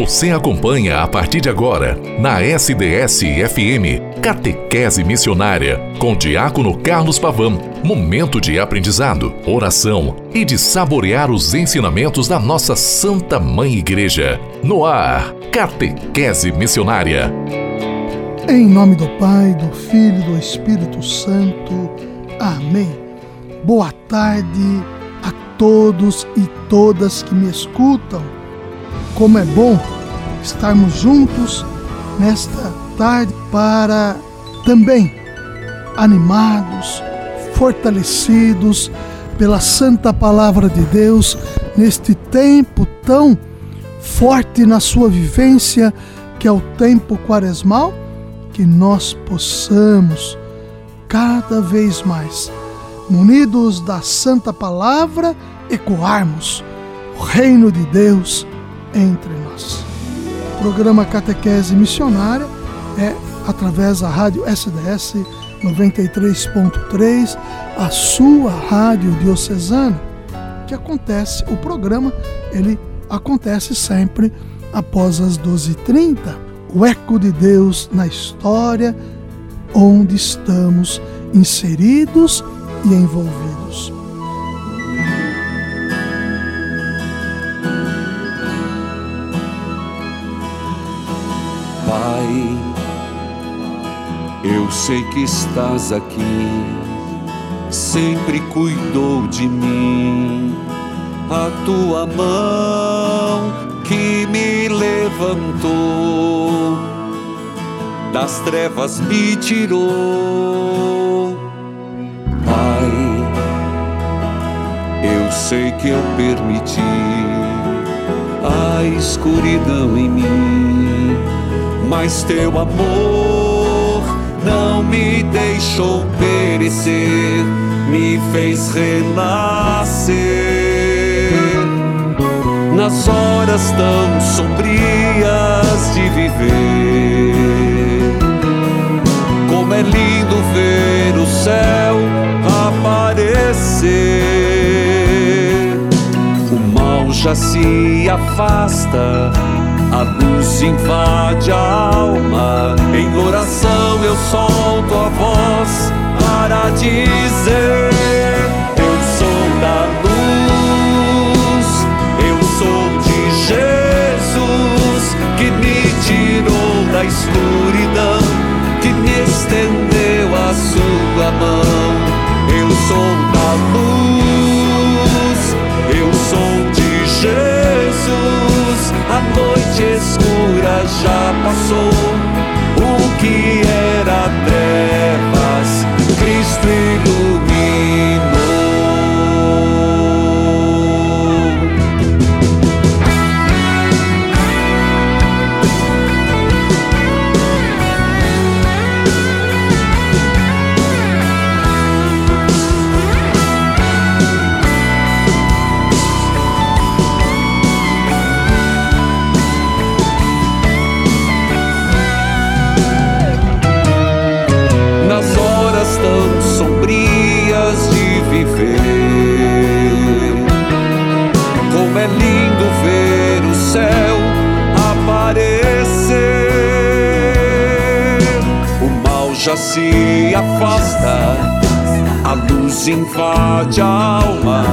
Você acompanha a partir de agora, na SDS-FM, Catequese Missionária, com Diácono Carlos Pavão. Momento de aprendizado, oração e de saborear os ensinamentos da nossa Santa Mãe Igreja. No ar, Catequese Missionária. Em nome do Pai, do Filho e do Espírito Santo. Amém. Boa tarde a todos e todas que me escutam como é bom estarmos juntos nesta tarde para também animados, fortalecidos pela santa palavra de Deus neste tempo tão forte na sua vivência que é o tempo quaresmal, que nós possamos cada vez mais, munidos da santa palavra, ecoarmos o reino de Deus entre nós. O programa Catequese Missionária é através da rádio SDS 93.3, a sua rádio diocesana, que acontece, o programa, ele acontece sempre após as 12h30. O eco de Deus na história onde estamos inseridos e envolvidos. Eu sei que estás aqui, sempre cuidou de mim. A tua mão que me levantou, das trevas me tirou. Pai, eu sei que eu permiti a escuridão em mim mas teu amor me deixou perecer, me fez renascer. Nas horas tão sombrias de viver, como é lindo ver o céu aparecer. O mal já se afasta a luz invade a alma. Em oração eu a voz para dizer: já se afasta, a luz invade a alma.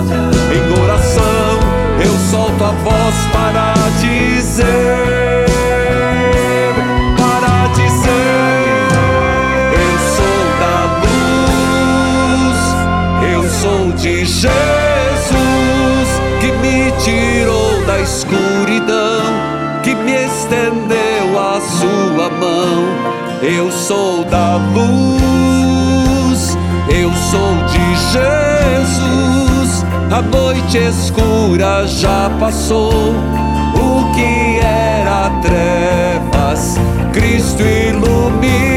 Em oração eu solto a voz para dizer. Eu sou da luz, eu sou de Jesus, a noite escura já passou. O que era trevas, Cristo iluminou.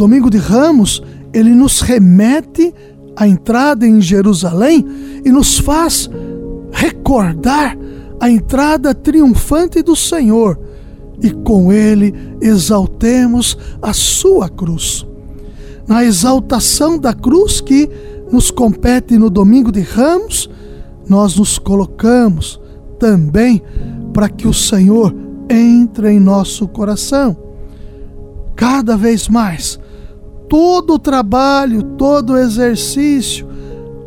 Domingo de Ramos, ele nos remete à entrada em Jerusalém e nos faz recordar a entrada triunfante do Senhor e com ele exaltemos a sua cruz. Na exaltação da cruz que nos compete no domingo de Ramos, nós nos colocamos também para que o Senhor entra em nosso coração. Cada vez mais, todo o trabalho, todo o exercício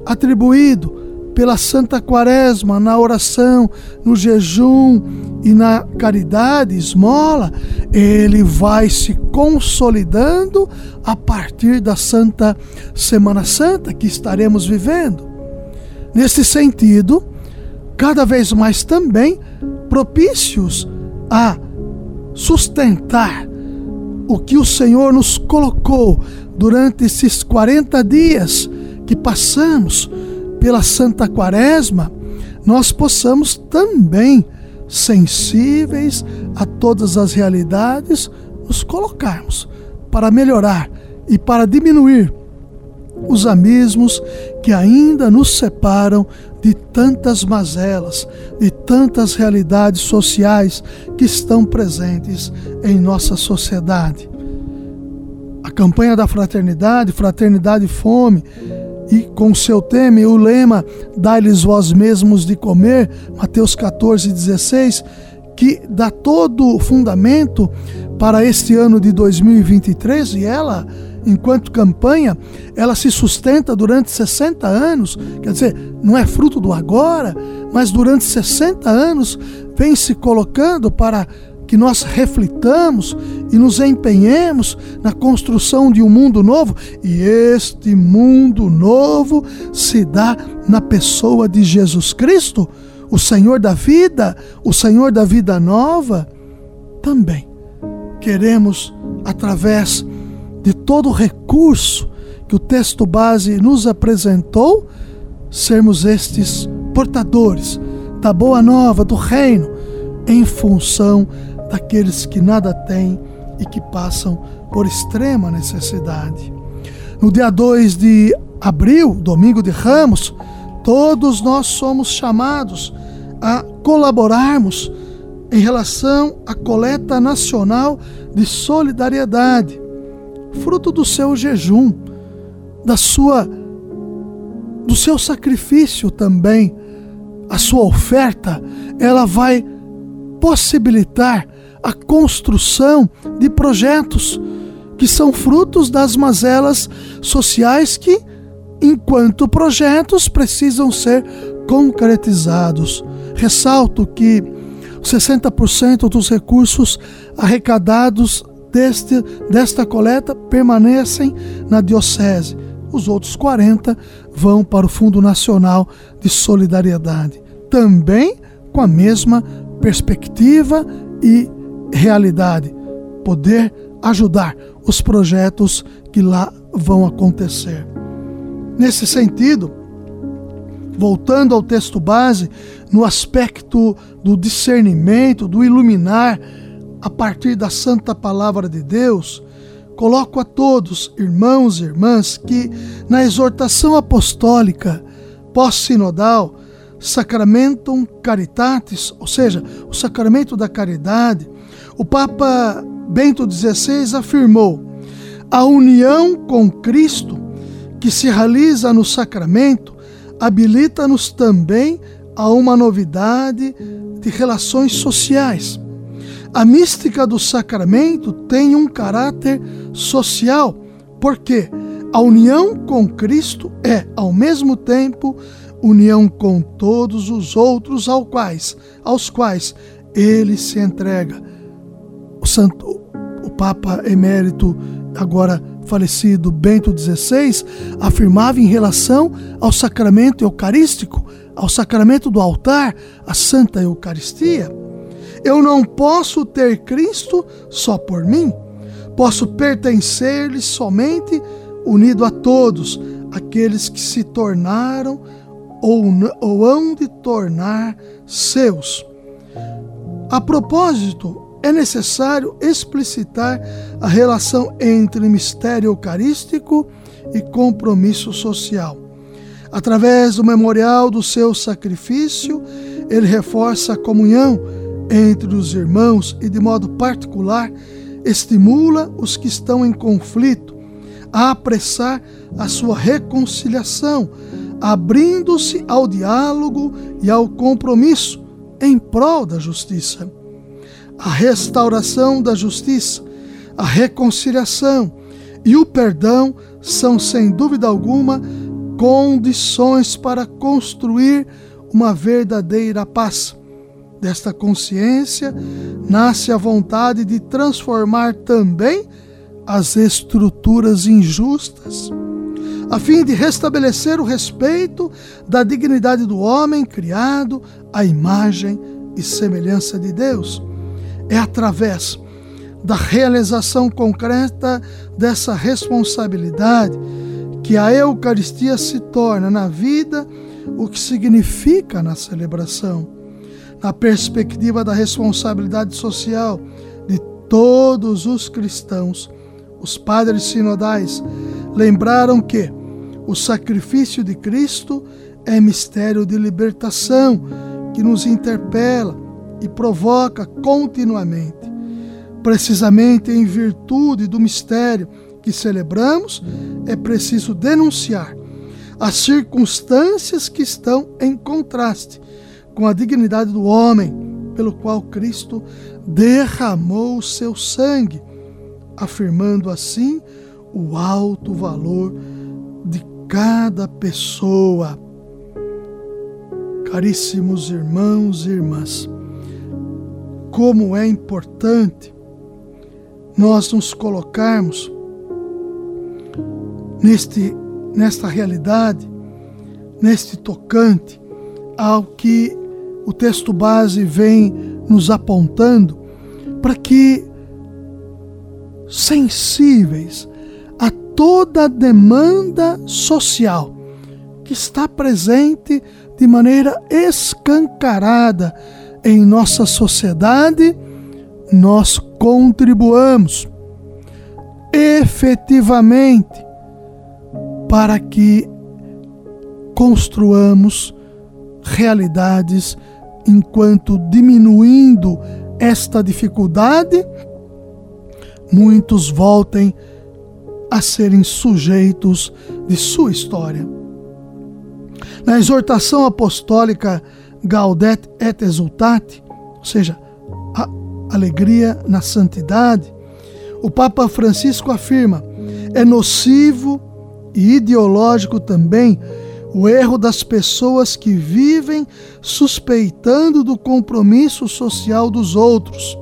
atribuído pela Santa Quaresma na oração, no jejum e na caridade, esmola, ele vai se consolidando a partir da Santa Semana Santa que estaremos vivendo. Nesse sentido, cada vez mais também propícios a sustentar o que o Senhor nos colocou durante esses 40 dias que passamos pela Santa Quaresma, nós possamos também, sensíveis a todas as realidades, nos colocarmos para melhorar e para diminuir os abismos que ainda nos separam de tantas mazelas, de tantas realidades sociais que estão presentes em nossa sociedade. A campanha da fraternidade, Fraternidade e Fome, e com seu tema e o lema Dai-lhes vós mesmos de comer, Mateus 14, 16, que dá todo o fundamento para este ano de 2023 e ela enquanto campanha, ela se sustenta durante 60 anos, quer dizer, não é fruto do agora, mas durante 60 anos vem se colocando para que nós reflitamos e nos empenhemos na construção de um mundo novo, e este mundo novo se dá na pessoa de Jesus Cristo, o Senhor da vida, o Senhor da vida nova, também. Queremos, através de todo recurso que o texto base nos apresentou, sermos estes portadores da boa nova do reino em função daqueles que nada têm e que passam por extrema necessidade. No dia 2 de abril, domingo de Ramos, todos nós somos chamados a colaborarmos em relação à coleta nacional de solidariedade fruto do seu jejum, da sua do seu sacrifício também. A sua oferta, ela vai possibilitar a construção de projetos que são frutos das mazelas sociais que, enquanto projetos, precisam ser concretizados. Ressalto que 60% dos recursos arrecadados deste, desta coleta permanecem na Diocese. Os outros 40 vão para o Fundo Nacional de Solidariedade. Também com a mesma perspectiva e realidade. Poder ajudar os projetos que lá vão acontecer. Nesse sentido, voltando ao texto base, no aspecto do discernimento, do iluminar, a partir da santa palavra de Deus, coloco a todos, irmãos e irmãs, que na exortação apostólica pós-sinodal, Sacramentum Caritatis, ou seja, o sacramento da caridade, o Papa Bento XVI afirmou: a união com Cristo que se realiza no sacramento habilita-nos também a uma novidade de relações sociais a mística do sacramento tem um caráter social, porque a união com Cristo é, ao mesmo tempo, união com todos os outros aos quais, aos quais ele se entrega. O santo o Papa emérito agora falecido Bento XVI, afirmava em relação ao sacramento eucarístico, ao sacramento do altar, a Santa Eucaristia. Eu não posso ter Cristo só por mim, posso pertencer-lhe somente unido a todos aqueles que se tornaram ou, ou hão de tornar seus. A propósito, é necessário explicitar a relação entre mistério eucarístico e compromisso social. Através do memorial do seu sacrifício, ele reforça a comunhão entre os irmãos e, de modo particular, estimula os que estão em conflito a apressar a sua reconciliação, abrindo-se ao diálogo e ao compromisso em prol da justiça a restauração da justiça, a reconciliação e o perdão são, sem dúvida alguma, condições para construir uma verdadeira paz. Desta consciência nasce a vontade de transformar também as estruturas injustas, a fim de restabelecer o respeito da dignidade do homem criado à imagem e semelhança de Deus é através da realização concreta dessa responsabilidade que a Eucaristia se torna na vida o que significa na celebração. Na perspectiva da responsabilidade social de todos os cristãos, os padres sinodais lembraram que o sacrifício de Cristo é mistério de libertação que nos interpela e provoca continuamente. Precisamente em virtude do mistério que celebramos, é preciso denunciar as circunstâncias que estão em contraste com a dignidade do homem, pelo qual Cristo derramou o seu sangue, afirmando assim o alto valor de cada pessoa. Caríssimos irmãos e irmãs, como é importante nós nos colocarmos neste, nesta realidade, neste tocante ao que o texto base vem nos apontando, para que, sensíveis a toda a demanda social que está presente de maneira escancarada em nossa sociedade, nós contribuamos efetivamente para que construamos realidades enquanto diminuindo esta dificuldade, muitos voltem a serem sujeitos de sua história. Na exortação apostólica Gaudet et Exultate, ou seja, a alegria na santidade, o Papa Francisco afirma: é nocivo e ideológico também o erro das pessoas que vivem suspeitando do compromisso social dos outros,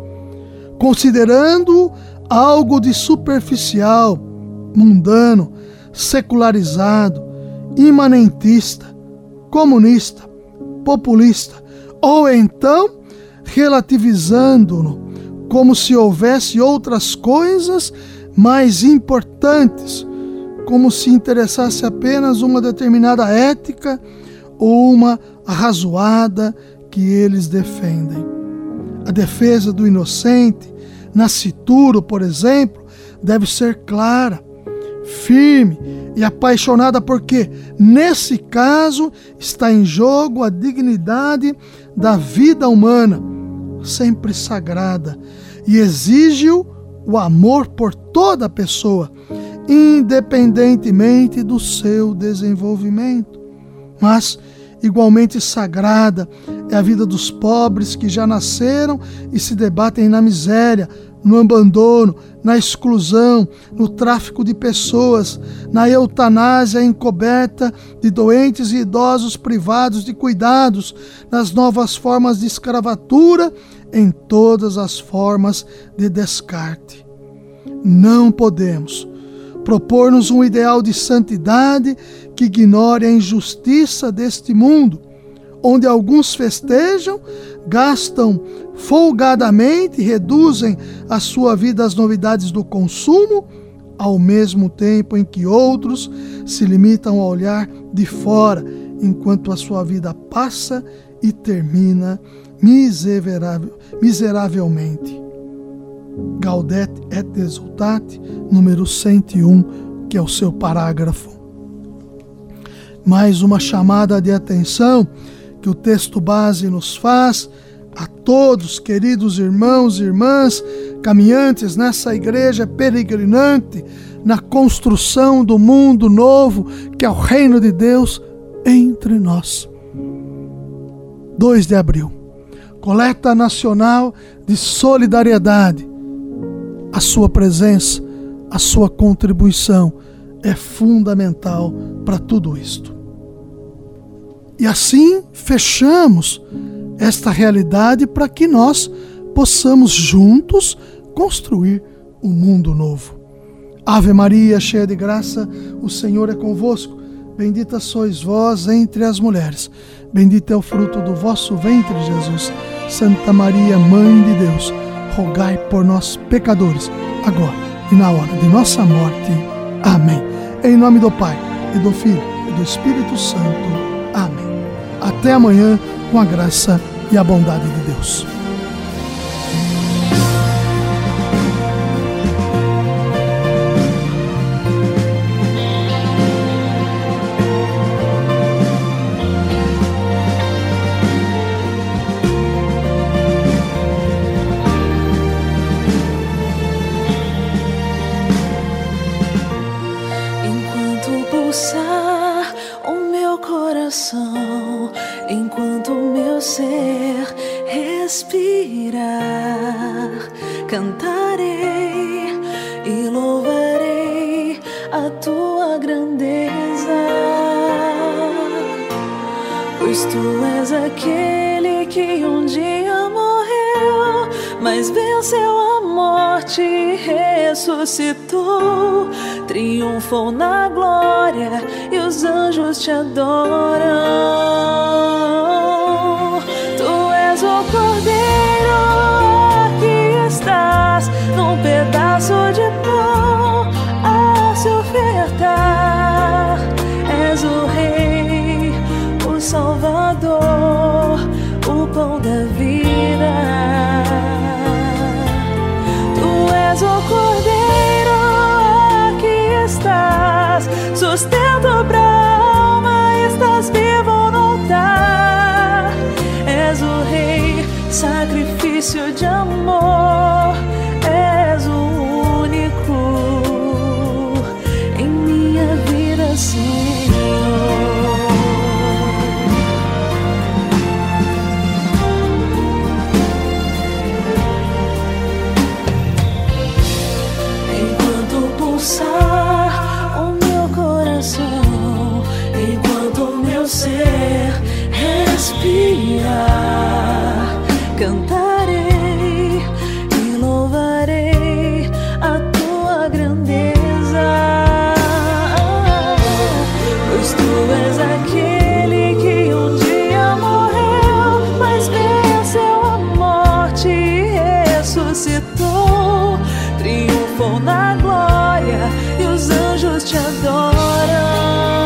considerando algo de superficial, mundano, secularizado, imanentista, comunista, populista, ou então relativizando-no como se houvesse outras coisas mais importantes, como se interessasse apenas uma determinada ética ou uma arrazoada que eles defendem. A defesa do inocente, nascituro, por exemplo, deve ser clara firme e apaixonada, porque nesse caso está em jogo a dignidade da vida humana, sempre sagrada, e exige-o o amor por toda a pessoa, independentemente do seu desenvolvimento. Mas, igualmente sagrada, é a vida dos pobres que já nasceram e se debatem na miséria, no abandono, na exclusão, no tráfico de pessoas, na eutanásia encoberta de doentes e idosos privados de cuidados, nas novas formas de escravatura, em todas as formas de descarte. Não podemos, propor-nos um ideal de santidade que ignore a injustiça deste mundo, onde alguns festejam, gastam folgadamente, reduzem a sua vida às novidades do consumo, ao mesmo tempo em que outros se limitam a olhar de fora, enquanto a sua vida passa e termina miseravelmente. Gaudete et Exultate, número 101, que é o seu parágrafo. Mais uma chamada de atenção que o texto base nos faz a todos, queridos irmãos e irmãs, caminhantes nessa igreja peregrinante, na construção do mundo novo que é o reino de Deus entre nós. 2 de abril, coleta nacional de solidariedade a sua presença, a sua contribuição é fundamental para tudo isto. E assim fechamos esta realidade para que nós possamos juntos construir um mundo novo. Ave Maria, cheia de graça, o Senhor é convosco. Bendita sois vós entre as mulheres. Bendito é o fruto do vosso ventre, Jesus. Santa Maria, Mãe de Deus rogai por nós, pecadores, agora e na hora de nossa morte. Amém. Em nome do Pai, e do Filho, e do Espírito Santo. Amém. Até amanhã, com a graça e a bondade de Deus. Cantarei e louvarei a tua grandeza, pois tu és aquele que um dia morreu, mas venceu a morte ressuscitou, triunfou na glória e os anjos te adoram. ressuscitou, triunfou na glória e os anjos te adoram.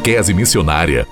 Catequese Missionária